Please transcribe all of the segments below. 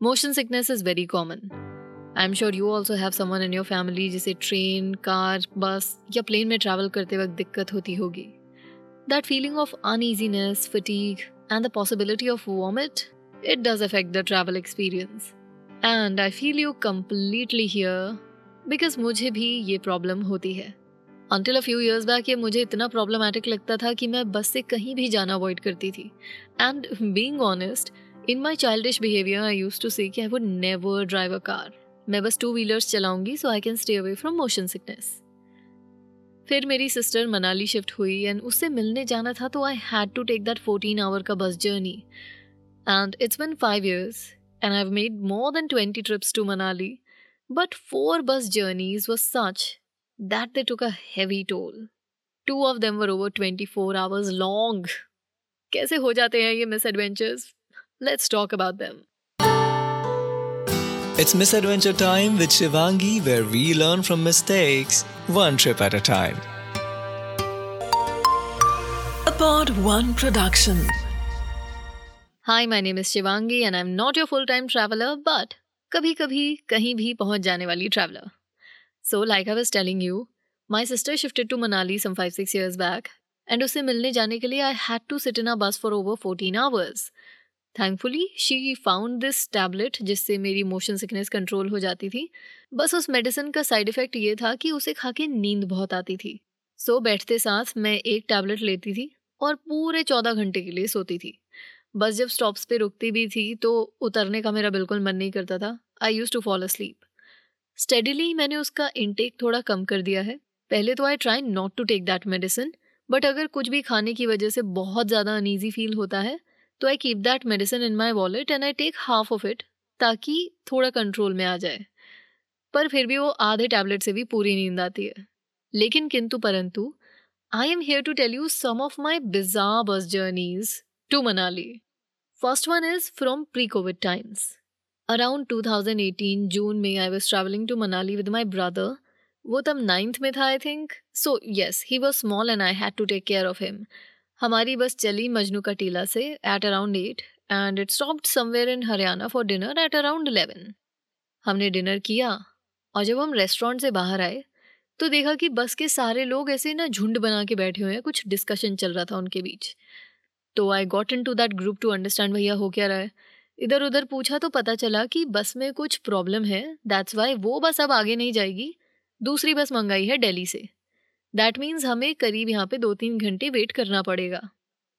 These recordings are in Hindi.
Motion sickness is very common I am sure you also have someone in your family जिसे ट्रेन कार बस या प्लेन में ट्रैवल करते वक्त दिक्कत होती होगी। That feeling of uneasiness fatigue and the possibility of vomit it does affect the travel experience and I feel you completely here because मुझे भी ये प्रॉब्लम होती है। Until a few years back ये मुझे इतना प्रॉब्लमैटिक लगता था कि मैं बस से कहीं भी जाना अवॉइड करती थी। And being honest in my childish behaviour I use to say I would never drive a car मैं बस two wheelers चलाऊँगी so I can stay away from motion sickness फिर मेरी सिस्टर मनाली शिफ्ट हुई एंड उससे मिलने जाना था तो I had to take that fourteen hour का bus journey and it's been five years and I have made more than twenty trips to Manali but for bus journeys was such that they took a heavy toll. Two of them were over 24 hours long. कैसे हो जाते हैं ये misadventures? Let's talk about them. It's Misadventure Time with Shivangi, where we learn from mistakes, one trip at a time. A Pod One production. Hi, my name is Shivangi, and I'm not your full time traveler, but कभी कभी कहीं भी पहुंच जाने वाली traveler. So, like I was telling you, my sister shifted to Manali some 5 6 years back, and उसे मिलने जाने के लिए I had to sit in a bus for over 14 hours. Thankfully she found this tablet जिससे मेरी मोशन सिकनेस कंट्रोल हो जाती थी। बस उस मेडिसिन का साइड इफ़ेक्ट ये था कि उसे खा के नींद बहुत आती थी। सो बैठते साथ मैं एक टैबलेट लेती थी और पूरे चौदह घंटे के लिए सोती थी। बस जब स्टॉप्स पे रुकती भी थी तो उतरने का मेरा बिल्कुल मन नहीं करता था। I use to fall asleep steadily मैंने उसका इनटेक थोड़ा कम कर दिया है। पहले तो I try not to take that medicine but अगर कुछ भी खाने की वजह से बहुत ज़्यादा अनईजी फील होता है तो I keep that medicine in my wallet and I take half of it ताकि थोड़ा कंट्रोल में आ जाए। पर फिर भी वो आधे टैबलेट से भी पूरी नींद आती है। लेकिन किंतु परंतु I am here to tell you some of my bizarre bus journeys to Manali first one is from pre covid times around 2018 June में I was travelling to Manali with my brother वो तब नाइन्थ में था I think so yes he was small and I had to take care of him हमारी बस चली मजनू का टीला से at around eight and it stopped somewhere in Haryana for dinner at around eleven हमने डिनर किया, और जब हम रेस्टोरेंट से बाहर आए तो देखा कि बस के सारे लोग ऐसे ना झुंड बना के बैठे हुए हैं, कुछ डिस्कशन चल रहा था उनके बीच। तो I got into that group to understand भैया हो क्या रहा है। इधर उधर पूछा तो पता चला कि बस में कुछ प्रॉब्लम है दैट्स वाई वो बस अब आगे नहीं जाएगी। दूसरी बस मंगाई है दिल्ली से। दैट मीन्स हमें करीब यहाँ पे दो तीन घंटे वेट करना पड़ेगा।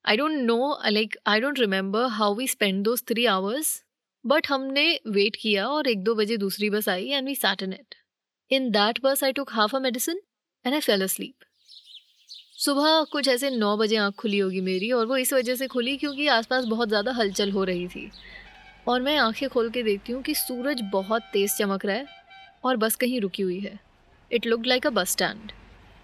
I don't know like I don't remember how we spend those three hours but हमने वेट किया और एक दो बजे दूसरी bus I and we sat in it in that bus I took half a medicine and I fell sleep सुबह कुछ ऐसे नौ बजे आँख खुली होगी मेरी और वो इस वजह से खुली क्योंकि आसपास बहुत ज़्यादा हलचल हो रही थी। और मैं आँखें खोल के देखती हूँ कि सूरज बहुत तेज़ चमक रहा है और बस कहीं रुकी हुई है। It look like a bus stand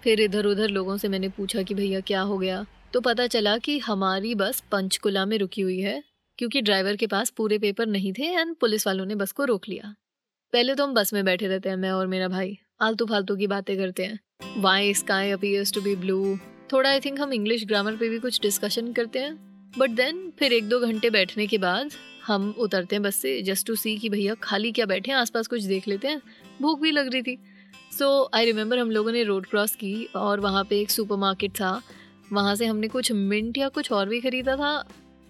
फिर इधर उधर लोगों से मैंने पूछा कि भैया क्या हो गया? तो पता चला कि हमारी बस पंचकुला में रुकी हुई है, क्योंकि ड्राइवर के पास पूरे पेपर नहीं थे एंड पुलिस वालों ने बस को रोक लिया। पहले तो हम बस में बैठे रहते हैं, मैं और मेरा भाई। आलतू फालतू की बातें करते हैं। Why sky appears to be blue थोड़ा आई थिंक हम इंग्लिश ग्रामर पे भी कुछ डिस्कशन करते हैं। बट देन फिर एक दो घंटे बैठने के बाद, हम उतरते हैं बस से जस्ट टू सी कि भैया खाली क्या बैठे हैं, आसपास कुछ देख लेते हैं। भूख भी लग रही थी। सो आई रिमेंबर हम लोगों ने रोड क्रॉस की और वहाँ पे एक सुपरमार्केट था। वहाँ से हमने कुछ मिंट या कुछ और भी ख़रीदा था,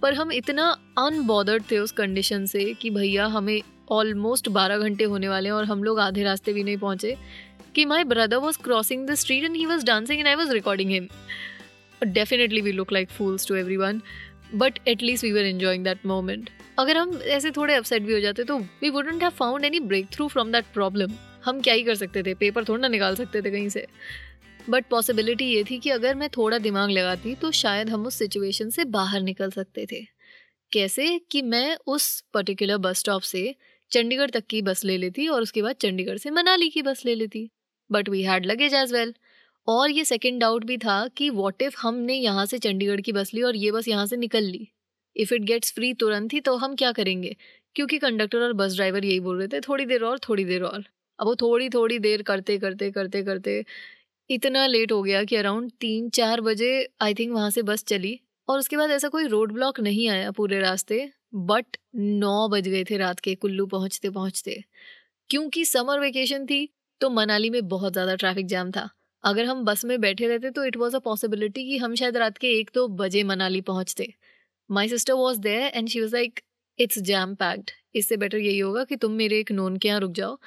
पर हम इतना अनबॉदर्ड थे उस कंडीशन से कि भैया, हमें ऑलमोस्ट बारह घंटे होने वाले हैं और हम लोग आधे रास्ते भी नहीं पहुँचे कि my brother was crossing the street and he was dancing and I was recording him definitely we look like fools to everyone but at least we were enjoying that moment अगर हम ऐसे थोड़े अपसेट भी हो जाते तो we wouldn't have found any breakthrough from that problem हम क्या ही कर सकते थे? पेपर थोड़ा ना निकाल सकते थे कहीं से। बट पॉसिबिलिटी ये थी कि अगर मैं थोड़ा दिमाग लगाती तो शायद हम उस सिचुएशन से बाहर निकल सकते थे। कैसे? कि मैं उस पर्टिकुलर बस स्टॉप से चंडीगढ़ तक की बस ले लेती और उसके बाद चंडीगढ़ से मनाली की बस ले लेती। But we had luggage as well और ये सेकेंड डाउट भी था कि वॉट इफ़ हमने यहाँ से चंडीगढ़ की बस ली और ये बस यहाँ से निकल ली? इफ़ इट गेट्स फ्री तुरंत ही तो हम क्या करेंगे? क्योंकि कंडक्टर और बस ड्राइवर यही बोल रहे थे, थोड़ी देर और, थोड़ी देर और। अब वो थोड़ी थोड़ी देर करते करते करते करते इतना लेट हो गया कि अराउंड तीन चार बजे आई थिंक वहाँ से बस चली और उसके बाद ऐसा कोई रोड ब्लॉक नहीं आया पूरे रास्ते, बट नौ बज गए थे रात के कुल्लू पहुँचते पहुँचते। क्योंकि समर वेकेशन थी तो मनाली में बहुत ज़्यादा ट्रैफ़िक जाम था। अगर हम बस में बैठे रहते तो इट वॉज़ अ पॉसिबिलिटी कि हम शायद रात के एक दो तो बजे मनाली पहुँचते। My sister was there and she was like it's jam packed इससे बेटर यही होगा कि तुम मेरे एक नोन के यहाँ रुक जाओ।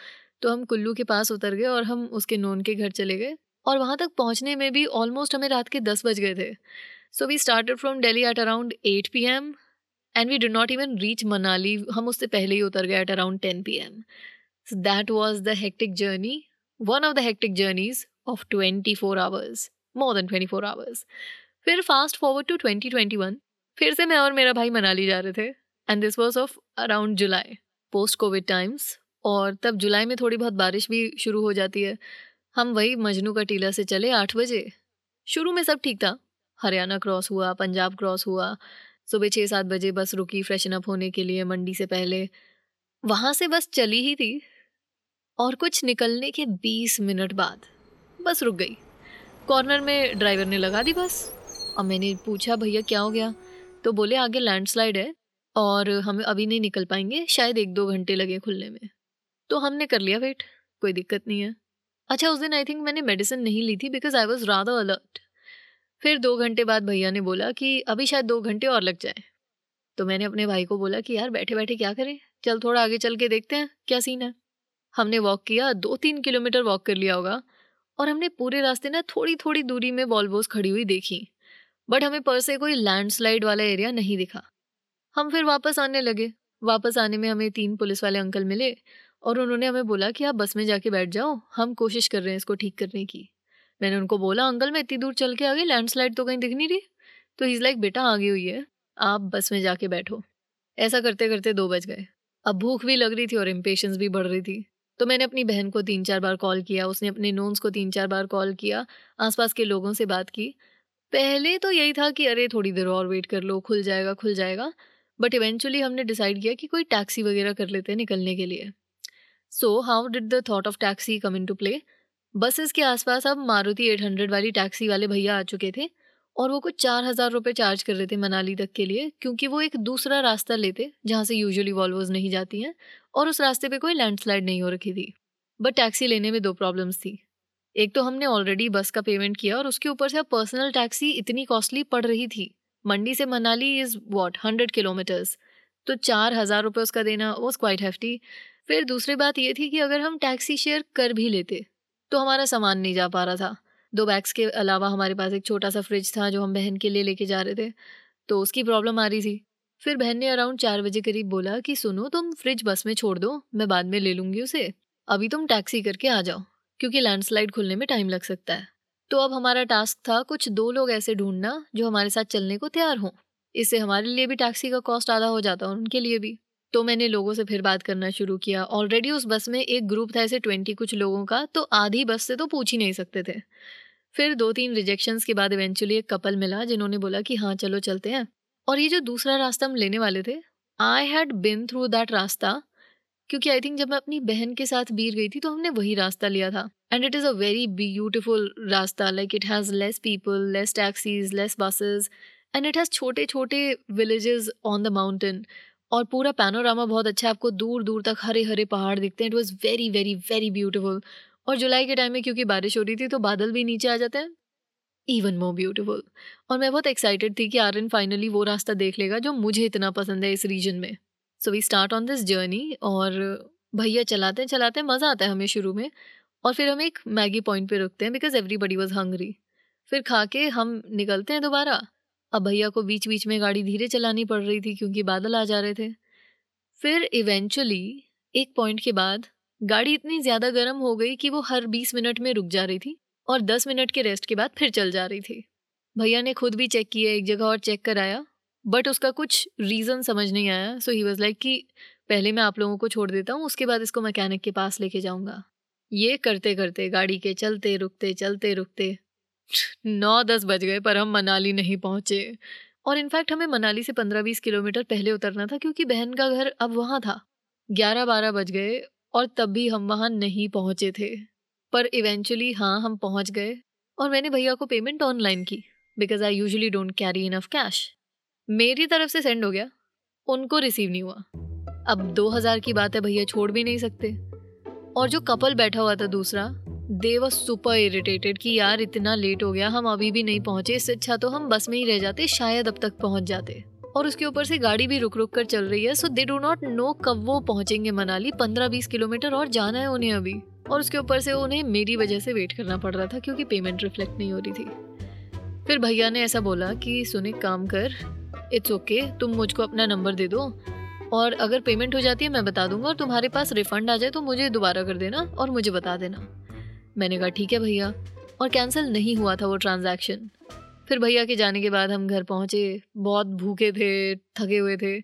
तो हम कुल्लू के पास उतर गए और हम उसके नोन के घर चले गए। और वहाँ तक पहुँचने में भी ऑलमोस्ट हमें रात के दस बज गए थे। So we started from Delhi at around eight P M and we did not even reach Manali हम उससे पहले ही उतर गए at around ten P M so that was the hectic journey one of the hectic journeys of twenty four hours more than twenty four hours फिर fast forward to twenty twenty one फिर से मैं और मेरा भाई मनाली जा रहे थे। And this was of around July post covid times और तब जुलाई में थोड़ी बहुत बारिश भी शुरू हो जाती है। हम वही मजनू का टीला से चले आठ बजे। शुरू में सब ठीक था। हरियाणा क्रॉस हुआ, पंजाब क्रॉस हुआ। सुबह छः सात बजे बस रुकी फ्रेशन अप होने के लिए मंडी से पहले। वहाँ से बस चली ही थी। और कुछ निकलने के बीस मिनट बाद बस रुक गई। कॉर्नर में ड्राइवर ने लगा दी बस। और मैंने पूछा, भैया, क्या हो गया? तो बोले, आगे लैंडस्लाइड है और हम अभी नहीं निकल पाएँगे, शायद एक दो घंटे लगे खुलने में। तो हमने कर लिया वेट कोई दिक्कत नहीं है। अच्छा उस दिन आई थिंक मैंने मेडिसिन नहीं ली थी because I was rather alert फिर दो घंटे बाद भैया ने बोला कि अभी शायद दो घंटे और लग जाए। तो मैंने अपने भाई को बोला कि यार बैठे बैठे क्या करें? चल थोड़ा आगे चल के देखते हैं, क्या सीन है। हमने वॉक किया दो तीन किलोमीटर वॉक कर लिया होगा। और हमने पूरे रास्ते ना थोड़ी थोड़ी दूरी में वॉल्वोस खड़ी हुई देखी। बट हमें पर से कोई लैंडस्लाइड वाला एरिया नहीं दिखा। हम फिर वापस आने लगे। वापस आने में हमें तीन पुलिस वाले अंकल मिले। और उन्होंने हमें बोला कि आप बस में जाके बैठ जाओ, हम कोशिश कर रहे हैं इसको ठीक करने की। मैंने उनको बोला, अंकल, मैं इतनी दूर चल के आ गई लैंडस्लाइड तो कहीं दिख नहीं रही? तो इज़ लाइक बेटा, आगे हुई है, आप बस में जाके बैठो। ऐसा करते करते दो बज गए। अब भूख भी लग रही थी और इम्पेशंस भी बढ़ रही थी। तो मैंने अपनी बहन को तीन चार बार कॉल किया, उसने अपने नोन्स को तीन चार बार कॉल किया, आसपास के लोगों से बात की। पहले तो यही था कि, अरे, थोड़ी देर और वेट कर लो, खुल जाएगा खुल जाएगा। बट इवेंचुअली हमने डिसाइड किया कि कोई टैक्सी वगैरह कर लेते हैं निकलने के लिए। So how did the thought of taxi come into play buses के आसपास अब मारुति 800 वाली टैक्सी वाले भैया आ चुके थे और वो कुछ चार हज़ार रुपये चार्ज कर रहे थे मनाली तक के लिए, क्योंकि वो एक दूसरा रास्ता लेते जहाँ से यूजुअली वॉल्वोज नहीं जाती हैं और उस रास्ते पे कोई लैंडस्लाइड नहीं हो रखी थी। बट टैक्सी लेने में दो प्रॉब्लम्स थी। एक तो हमने ऑलरेडी बस का पेमेंट किया और उसके ऊपर से अब पर्सनल टैक्सी इतनी कॉस्टली पड़ रही थी। मंडी से Manali is what hundred kilometres तो चार हज़ार रुपये उसका देना वॉज़ क्वाइट हैफ्टी फिर दूसरी बात ये थी कि अगर हम टैक्सी शेयर कर भी लेते तो हमारा सामान नहीं जा पा रहा था। दो बैग्स के अलावा हमारे पास एक छोटा सा फ्रिज था जो हम बहन के लिए लेके जा रहे थे तो उसकी प्रॉब्लम आ रही थी। फिर बहन ने अराउंड चार बजे करीब बोला कि, सुनो, तुम फ्रिज बस में छोड़ दो, मैं बाद में ले लूँगी उसे। अभी तुम टैक्सी करके आ जाओ, क्योंकि लैंडस्लाइड खुलने में टाइम लग सकता है। तो अब हमारा टास्क था कुछ दो लोग ऐसे ढूंढना जो हमारे साथ चलने को तैयार हों। इससे हमारे लिए भी टैक्सी का कॉस्ट आधा हो जाता और उनके लिए भी। तो मैंने लोगों से फिर बात करना शुरू किया। ऑलरेडी उस बस में एक ग्रुप था ऐसे ट्वेंटी कुछ लोगों का तो आधी बस से तो पूछ ही नहीं सकते थे। फिर दो तीन रिजेक्शंस के बाद इवेंचुअली एक कपल मिला, जिन्होंने बोला कि हाँ चलो चलते हैं। और ये जो दूसरा रास्ता हम लेने वाले थे I had been through that रास्ता, क्योंकि आई थिंक जब मैं अपनी बहन के साथ बीर गई थी तो हमने वही रास्ता लिया था। And it is a very beautiful रास्ता like it has less people less taxis less buses and it has छोटे छोटे विलेजेस ऑन द माउंटेन और पूरा पैनोरामा बहुत अच्छा है। आपको दूर दूर तक हरे हरे पहाड़ दिखते हैं। It was very very very beautiful और जुलाई के टाइम में क्योंकि बारिश हो रही थी तो बादल भी नीचे आ जाते हैं। इवन मोर ब्यूटिफुल और मैं बहुत एक्साइटेड थी कि आर्यन फाइनली वो रास्ता देख लेगा जो मुझे इतना पसंद है इस रीजन में। So we start on this journey और भैया चलाते हैं चलाते हैं, मज़ा आता है हमें शुरू में। और फिर हम एक मैगी पॉइंट पे रुकते हैं बिकॉज़ एवरीबडी वॉज़ हंग्री फिर खा के हम निकलते हैं दोबारा। अब भैया को बीच बीच में गाड़ी धीरे चलानी पड़ रही थी क्योंकि बादल आ जा रहे थे। फिर इवेंचुअली एक पॉइंट के बाद, गाड़ी इतनी ज़्यादा गर्म हो गई कि वो हर बीस मिनट में रुक जा रही थी और दस मिनट के रेस्ट के बाद फिर चल जा रही थी। भैया ने खुद भी चेक किया, एक जगह और चेक कराया बट उसका कुछ रीज़न समझ नहीं आया। सो ही वॉज़ लाइक कि पहले मैं आप लोगों को छोड़ देता हूँ, उसके बाद इसको मैकेनिक के पास लेके जाऊँगा। ये करते करते गाड़ी के चलते, रुकते चलते, रुकते नौ दस बज गए, पर हम मनाली नहीं पहुँचे। और इनफैक्ट हमें मनाली से पंद्रह बीस किलोमीटर पहले उतरना था, क्योंकि बहन का घर अब वहाँ था। ग्यारह बारह बज गए, और तब भी हम वहाँ नहीं पहुँचे थे। पर इवेंचुअली हाँ हम पहुँच गए, और मैंने भैया को पेमेंट ऑनलाइन की because I usually don't carry enough cash मेरी तरफ़ से सेंड हो गया, उनको रिसीव नहीं हुआ। अब 2000 की बात है, भैया छोड़ भी नहीं सकते। और जो कपल बैठा हुआ था दूसरा दे वॉज़ सुपर इरिटेटेड कि यार इतना लेट हो गया हम अभी भी नहीं पहुँचे इससे अच्छा तो हम बस में ही रह जाते शायद अब तक पहुँच जाते। और उसके ऊपर से गाड़ी भी रुक रुक कर चल रही है so they do not know कब वो पहुँचेंगे मनाली पंद्रह बीस किलोमीटर और जाना है उन्हें अभी। और उसके ऊपर से उन्हें मेरी वजह से वेट करना पड़ रहा था क्योंकि पेमेंट रिफ्लेक्ट नहीं हो रही थी। फिर भैया ने ऐसा बोला कि सुने काम कर इट्स ओके okay, तुम मुझको अपना नंबर दे दो और अगर पेमेंट हो जाती है मैं बता दूँगा और तुम्हारे पास रिफंड आ जाए तो मुझे दोबारा कर देना और मुझे बता देना। मैंने कहा, ठीक है भैया। और कैंसिल नहीं हुआ था वो ट्रांजैक्शन फिर भैया के जाने के बाद हम घर पहुँचे, बहुत भूखे थे, थके हुए थे।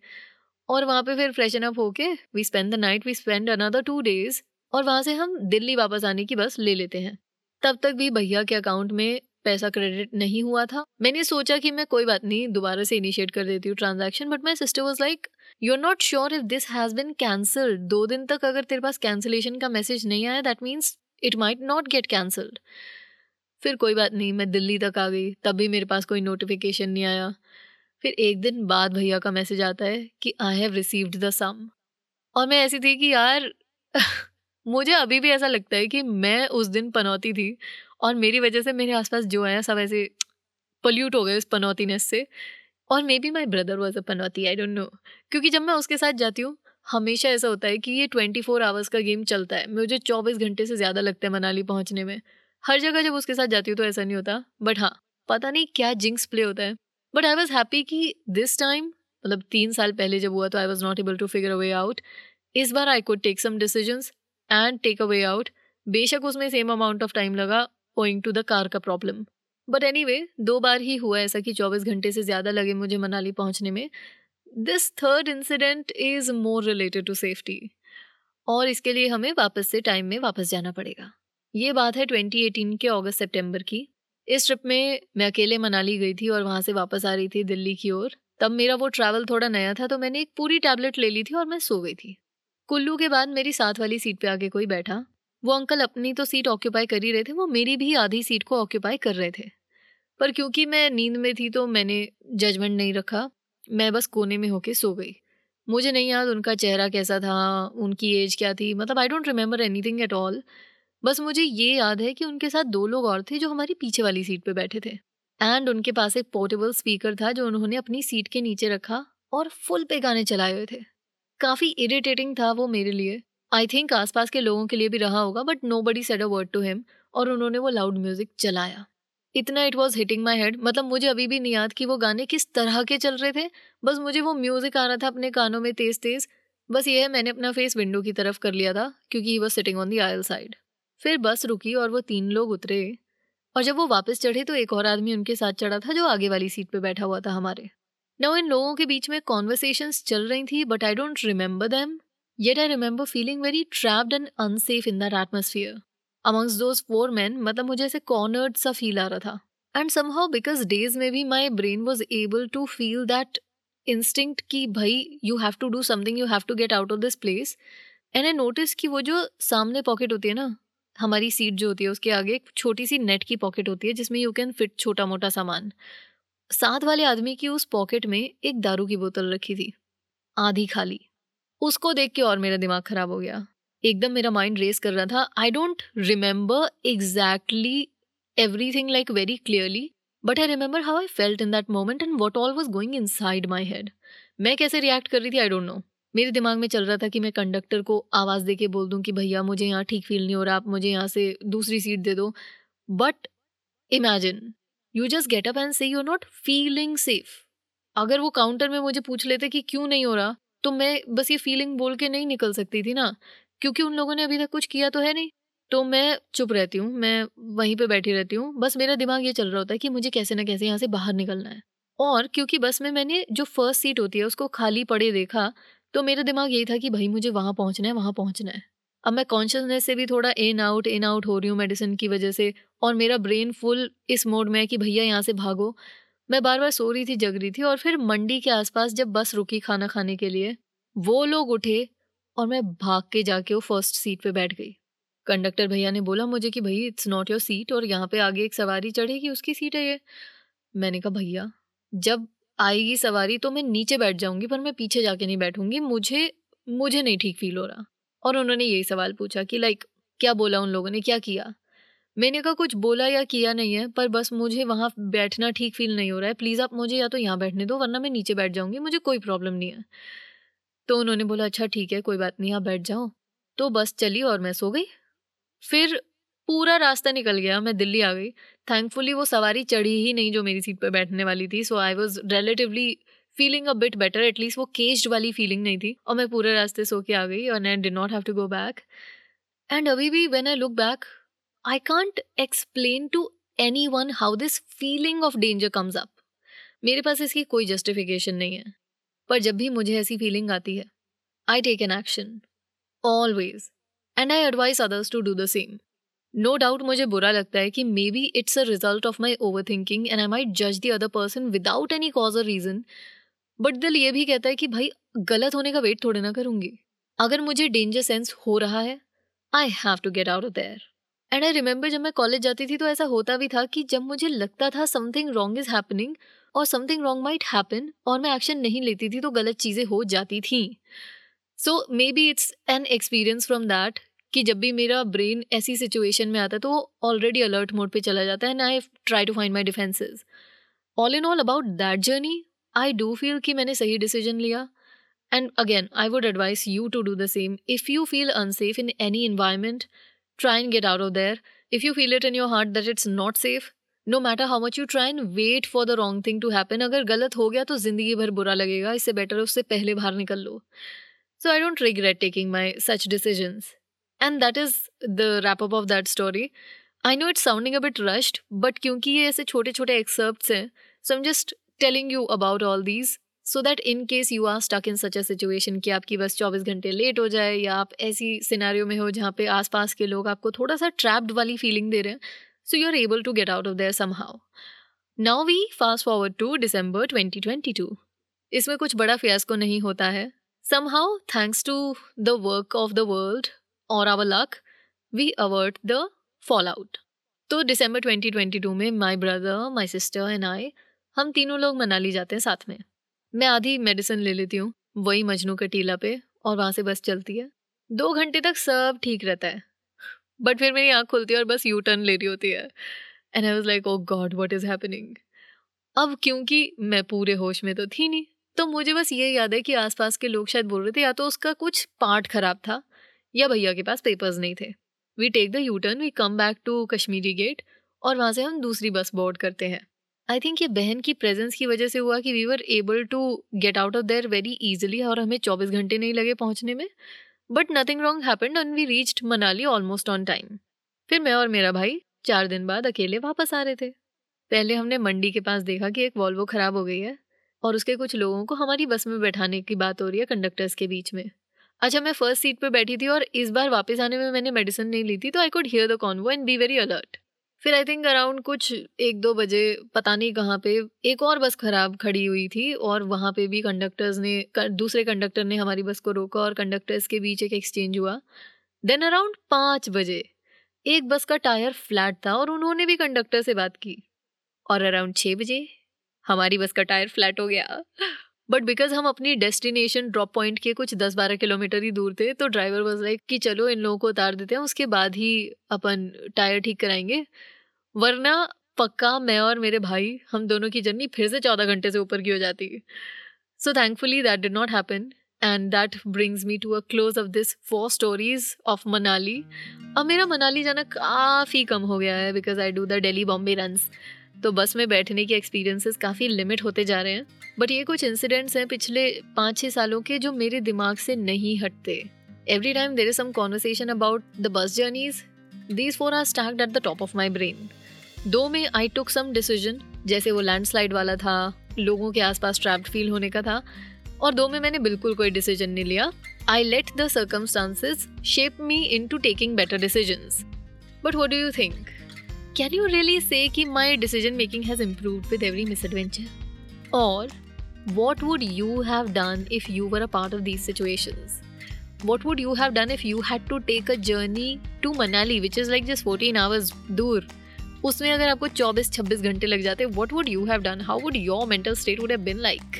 और वहाँ पे फिर फ्रेशन अप होके we spend the night we spend another two days और वहाँ से हम दिल्ली वापस आने की बस ले लेते हैं। तब तक भी भैया के अकाउंट में पैसा क्रेडिट नहीं हुआ था। मैंने सोचा कि मैं कोई बात नहीं, दोबारा से इनिशिएट कर देती हूँ transaction but my sister was like you are not sure if this has been cancelled दो दिन तक अगर तेरे पास कैंसिलेशन का मैसेज नहीं आया that means it might not get cancelled फिर कोई बात नहीं, मैं दिल्ली तक आ गई, तब भी मेरे पास कोई नोटिफिकेशन नहीं आया। फिर एक दिन बाद भैया का मैसेज आता है कि I have received the sum और मैं ऐसी थी कि यार, मुझे अभी भी ऐसा लगता है कि मैं उस दिन पनौती थी और मेरी वजह से मेरे आसपास जो आया, सब ऐसे पल्यूट हो गए उस पनौतीनेस से। और maybe my brother was a Panauti I don't no क्योंकि जब मैं उसके साथ जाती हूँ हमेशा ऐसा होता है कि ये ट्वेंटी फोर आवर्स का गेम चलता है। मुझे चौबीस घंटे से ज़्यादा लगता है मनाली पहुँचने में। हर जगह जब उसके साथ जाती हूँ तो ऐसा नहीं होता बट हाँ पता नहीं क्या जिंक्स प्ले होता है। बट आई वॉज़ हैप्पी कि दिस टाइम मतलब तीन साल पहले जब हुआ तो I was not able to figure a way out इस बार I could take some decisions and take a way out बेशक उसमें सेम अमाउंट ऑफ़ टाइम लगा ओइंग टू द कार का प्रॉब्लम बट एनी वे दो बार ही हुआ ऐसा कि चौबीस घंटे से ज़्यादा लगे मुझे मनाली पहुँचने में। This third incident is more related to safety और इसके लिए हमें वापस से टाइम में वापस जाना पड़ेगा। ये बात है 2018 के अगस्त सितंबर की। इस ट्रिप में मैं अकेले मनाली गई थी और वहाँ से वापस आ रही थी दिल्ली की ओर। तब मेरा वो ट्रैवल थोड़ा नया था तो मैंने एक पूरी टैबलेट ले ली थी और मैं सो गई थी। कुल्लू के बाद मेरी साथ वाली सीट पे आके कोई बैठा। वो अंकल अपनी तो सीट ऑक्यूपाई कर ही रहे थे, वो मेरी भी आधी सीट को ऑक्यूपाई कर रहे थे। पर क्योंकि मैं नींद में थी तो मैंने जजमेंट नहीं रखा। मैं बस कोने में होके सो गई। मुझे नहीं याद उनका चेहरा कैसा था, उनकी एज क्या थी मतलब I don't remember anything at all बस मुझे ये याद है कि उनके साथ दो लोग और थे जो हमारी पीछे वाली सीट पे बैठे थे। एंड उनके पास एक पोर्टेबल स्पीकर था जो उन्होंने अपनी सीट के नीचे रखा और फुल पे गाने चलाए हुए थे। काफ़ी इरिटेटिंग था वो मेरे लिए। आई थिंक आसपास के लोगों के लिए भी रहा होगा but nobody said a word to him और उन्होंने वो लाउड म्यूज़िक चलाया। इतना it was hitting my head मतलब मुझे अभी भी नहीं याद कि वो गाने किस तरह के चल रहे थे। बस मुझे वो म्यूज़िक आ रहा था अपने कानों में तेज तेज बस ये है, मैंने अपना फेस विंडो की तरफ़ कर लिया था, क्योंकि he was sitting on the aisle side फिर बस रुकी और वो तीन लोग उतरे। और जब वो वापस चढ़े तो एक और आदमी उनके साथ चढ़ा था, जो आगे वाली सीट पे बैठा हुआ था हमारे। नाउ इन लोगों के बीच में कॉन्वर्सेशंस चल रही थी but I don't remember them yet I remember feeling very trapped and unsafe in that atmosphere amongst those four man मतलब मुझे ऐसे कॉर्नर्ड सा फील आ रहा था। एंड समहाउ बिकॉज़ डेज़ में भी my brain was able to feel that instinct कि भाई you have to do something you have to get out of this place and I notice कि वो जो सामने पॉकेट होती है ना, हमारी सीट जो होती है, उसके आगे एक छोटी सी नेट की पॉकेट होती है, जिसमें यू कैन फिट छोटा मोटा सामान। साथ वाले आदमी की उस पॉकेट में एक दारू की बोतल रखी थी, आधी खाली। उसको देख के और मेरा दिमाग खराब हो गया। एकदम मेरा माइंड रेस कर रहा था। I don't remember exactly everything like very clearly, but I remember how I felt in that moment and what all was going inside my head. मैं कैसे रिएक्ट कर रही थी? आई डोंट नो मेरे दिमाग में चल रहा था कि मैं कंडक्टर को आवाज़ दे के बोल दूँ कि भैया मुझे यहाँ ठीक फील नहीं हो रहा आप मुझे यहाँ से दूसरी सीट दे दो। But imagine you just get up and say you are not feeling safe अगर वो काउंटर में मुझे पूछ लेते कि क्यों नहीं हो रहा तो मैं बस ये फीलिंग बोल के नहीं निकल सकती थी ना। क्योंकि उन लोगों ने अभी तक कुछ किया तो है नहीं। तो मैं चुप रहती हूँ, मैं वहीं पे बैठी रहती हूँ। बस मेरा दिमाग ये चल रहा होता है कि मुझे कैसे ना कैसे यहाँ से बाहर निकलना है। और क्योंकि बस में मैंने जो फ़र्स्ट सीट होती है, उसको खाली पड़े देखा तो मेरा दिमाग यही था कि भाई मुझे वहाँ पहुँचना है, वहाँ पहुँचना है। अब मैं कॉन्शियसनेस से भी थोड़ा इन आउट इन आउट हो रही हूँ मेडिसिन की वजह से, और मेरा ब्रेन फुल इस मोड में है कि भैया यहाँ से भागो। मैं बार बार सो रही थी, जग रही थी, और फिर मंडी के आसपास जब बस रुकी खाना खाने के लिए, वो लोग उठे और मैं भाग के जाके वो फ़र्स्ट सीट पे बैठ गई। कंडक्टर भैया ने बोला, मुझे कि भाई इट्स नॉट योर सीट और यहाँ पे आगे एक सवारी चढ़ेगी, उसकी सीट है ये। मैंने कहा, भैया, जब आएगी सवारी तो मैं नीचे बैठ जाऊँगी, पर मैं पीछे जाके नहीं बैठूँगी, मुझे मुझे नहीं ठीक फील हो रहा। और उन्होंने यही सवाल पूछा कि लाइक क्या बोला उन लोगों ने, क्या किया? मैंने कहा, कुछ बोला या किया नहीं है, पर बस मुझे वहाँ बैठना ठीक फील नहीं हो रहा है। प्लीज़ आप मुझे या तो यहाँ बैठने दो, वरना मैं नीचे बैठ जाऊँगी, मुझे कोई प्रॉब्लम नहीं है। तो उन्होंने बोला अच्छा ठीक है, कोई बात नहीं, आप बैठ जाओ। तो बस चली और मैं सो गई। फिर पूरा रास्ता निकल गया, मैं दिल्ली आ गई। थैंकफुली वो सवारी चढ़ी ही नहीं जो मेरी सीट पर बैठने वाली थी so I was relatively feeling a bit better at least वो केस्ड वाली फीलिंग नहीं थी। और मैं पूरे रास्ते सो के आ गई और I did not have to go back and अभी भी when I look back I can't explain to anyone how this feeling of danger comes up मेरे पास इसकी कोई जस्टिफिकेशन नहीं है। पर जब भी मुझे ऐसी फीलिंग आती है I take an action always and I advise others to do the same no doubt मुझे बुरा लगता है कि maybe it's a result of my overthinking and I might जज the other person without any cause a reason but दिल ये भी कहता है कि भाई, गलत होने का वेट थोड़े ना करूँगी। अगर मुझे डेंजर सेंस हो रहा है I have to get out of there and I remember जब मैं कॉलेज जाती थी तो ऐसा होता भी था कि जब मुझे लगता था समथिंग रॉन्ग इज़ हैपनिंग और समथिंग रॉन्ग माइट हैपन और मैं एक्शन नहीं लेती थी तो गलत चीज़ें हो जाती थी। So maybe it's an experience from that कि जब भी मेरा ब्रेन ऐसी सिचुएशन में आता है तो ऑलरेडी अलर्ट मोड पे चला जाता है and I try to find my defences all in all about that journey I do feel कि मैंने सही डिसीज़न लिया। And again I would advise you to do the same if you feel unsafe in any environment try and get out of there if you feel it in your heart that it's not safe no matter how much you try and wait for the wrong thing to happen अगर गलत हो गया तो ज़िंदगी भर बुरा लगेगा, इससे बेटर है उससे पहले बाहर निकल लो। So I don't regret taking my such decisions and that is the wrap up of that story I know it's sounding a bit rushed but क्योंकि ये ऐसे छोटे छोटे एक्सर्प्ट हैं so am just telling you about all these so that in case you are stuck in such a situation कि आपकी बस चौबीस घंटे लेट हो जाए, या आप ऐसी सिनारियों में हो जहाँ पे आसपास के लोग आपको थोड़ा सा ट्रैप्ड वाली फीलिंग दे रहे हैं to get out of there somehow now we fast forward to December twenty twenty two इसमें कुछ बड़ा फियास्को नहीं होता है। Thanks to the work of the world और our luck we avert the fallout तो दिसंबर 2022 में my brother my sister and I हम तीनों लोग मनाली जाते हैं साथ में। मैं आधी मेडिसिन ले लेती हूँ, वही मजनू का टीला पे और वहाँ से बस चलती है। दो घंटे तक सब ठीक रहता है। बट फिर मेरी आँख खुलती है और बस यू टर्न ले रही होती है। And I was like oh God what is happening अब क्योंकि मैं पूरे होश में तो थी नहीं तो मुझे बस ये याद है कि आसपास के लोग शायद बोल रहे थे, या तो उसका कुछ पार्ट खराब था, या भैया के पास पेपर्स नहीं थे। We take the U turn we come back to Kashmiri gate और वहाँ से हम दूसरी बस बोर्ड करते हैं। आई थिंक ये बहन की प्रेजेंस की वजह से हुआ कि we were able to get out of there very easily और हमें चौबीस घंटे नहीं लगे पहुँचने में। But nothing wrong happened and we reached Manali almost on time फिर मैं और मेरा भाई चार दिन बाद अकेले वापस आ रहे थे। पहले हमने मंडी के पास देखा कि एक वॉल्वो ख़राब हो गई है और उसके कुछ लोगों को हमारी बस में बैठाने की बात हो रही है कंडक्टर्स के बीच में। अच्छा मैं फ़र्स्ट सीट पर बैठी थी और इस बार वापस आने में मैंने मेडिसिन नहीं ली थी तो I could hear the convo and be very alert फिर आई थिंक अराउंड कुछ एक दो बजे, पता नहीं कहाँ पे, एक और बस खराब खड़ी हुई थी और वहाँ पे भी कंडक्टर्स ने दूसरे कंडक्टर ने हमारी बस को रोका और कंडक्टर्स के बीच एक एक्सचेंज हुआ। देन अराउंड पाँच बजे, एक बस का टायर फ्लैट था और उन्होंने भी कंडक्टर से बात की। और अराउंड छः बजे, हमारी बस का टायर फ्लैट हो गया। बट बिकॉज़ हम अपनी डेस्टिनेशन ड्रॉप पॉइंट के कुछ दस बारह किलोमीटर ही दूर थे तो ड्राइवर वॉज़ लाइक कि चलो इन लोगों को उतार देते हैं, उसके बाद ही अपन टायर ठीक कराएँगे। वरना पक्का मैं और मेरे भाई, हम दोनों की जर्नी फिर से चौदह घंटे से ऊपर की हो जाती। So thankfully that did not happen and that brings me to a close of this four stories of Manali अब मेरा मनाली जाना काफ़ी कम हो गया है because I do the daily Bombay runs तो बस में बैठने के एक्सपीरियंसेस काफ़ी लिमिट होते जा रहे हैं। बट ये कुछ इंसिडेंट्स हैं पिछले पाँच छः सालों के जो मेरे दिमाग से नहीं हटते। Every time there is some conversation about the bus journeys these four are stacked at the top of my brain दो में आई टुक सम डिसीज़न जैसे वो लैंडस्लाइड वाला था, लोगों के आसपास ट्रैप्ड फील होने का था, और दो में मैंने बिल्कुल कोई डिसीज़न नहीं लिया। I let the circumstances shape me into taking better decision but what do you think Can you really say my decision making has improve with every misadventure Or what would you have done if you were a part of these situations? What would you have done if you had to take a journey to Manali, which is like just 14 hours dur, उसमें अगर आपको 24-26 घंटे लग जाते what would you have done how would your mental state would have been like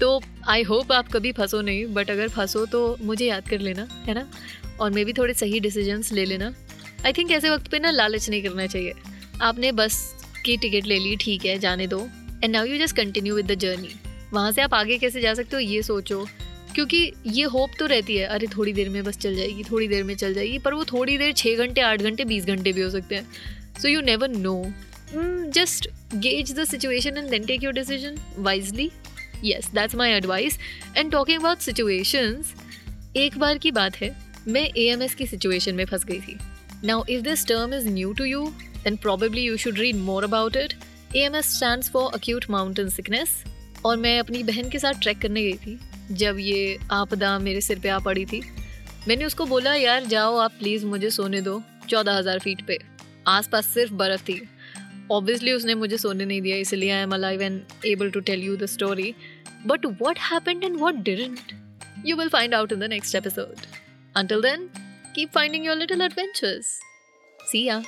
तो आई होप आप कभी फंसो नहीं बट अगर फंसो तो मुझे याद कर लेना है ना? और मे भी थोड़े सही डिसीजंस ले लेना। आई थिंक ऐसे वक्त पे ना लालच नहीं करना चाहिए। आपने बस की टिकट ले ली ठीक है जाने दो। And now you just continue with the journey वहाँ से आप आगे कैसे जा सकते हो, ये सोचो। क्योंकि ये होप तो रहती है, अरे थोड़ी देर में बस चल जाएगी, थोड़ी देर में चल जाएगी, पर वो थोड़ी देर छः घंटे, आठ घंटे, बीस घंटे भी हो सकते हैं। So you never know just gauge the situation and then take your decision wisely yes that's my advice and talking about situations एक बार की बात है, मैं ए एम एस की सिचुएशन में फंस गई थी। Now if this term is new to you then probably you should read more about it A M S stand for acute mountain sickness और मैं अपनी बहन के साथ ट्रैक करने गई थी जब ये आपदा मेरे सिर पे आ पड़ी थी। मैंने उसको बोला यार जाओ आप प्लीज़ मुझे सोने दो चौदह हज़ार फीट पे। आसपास सिर्फ़ बर्फ़ थी। ऑब्वियसली उसने मुझे सोने नहीं दिया इसलिए I am alive and able to tell you the story but what happened and what didn't you will find out in the next episode Until then, keep finding your little adventures. See ya.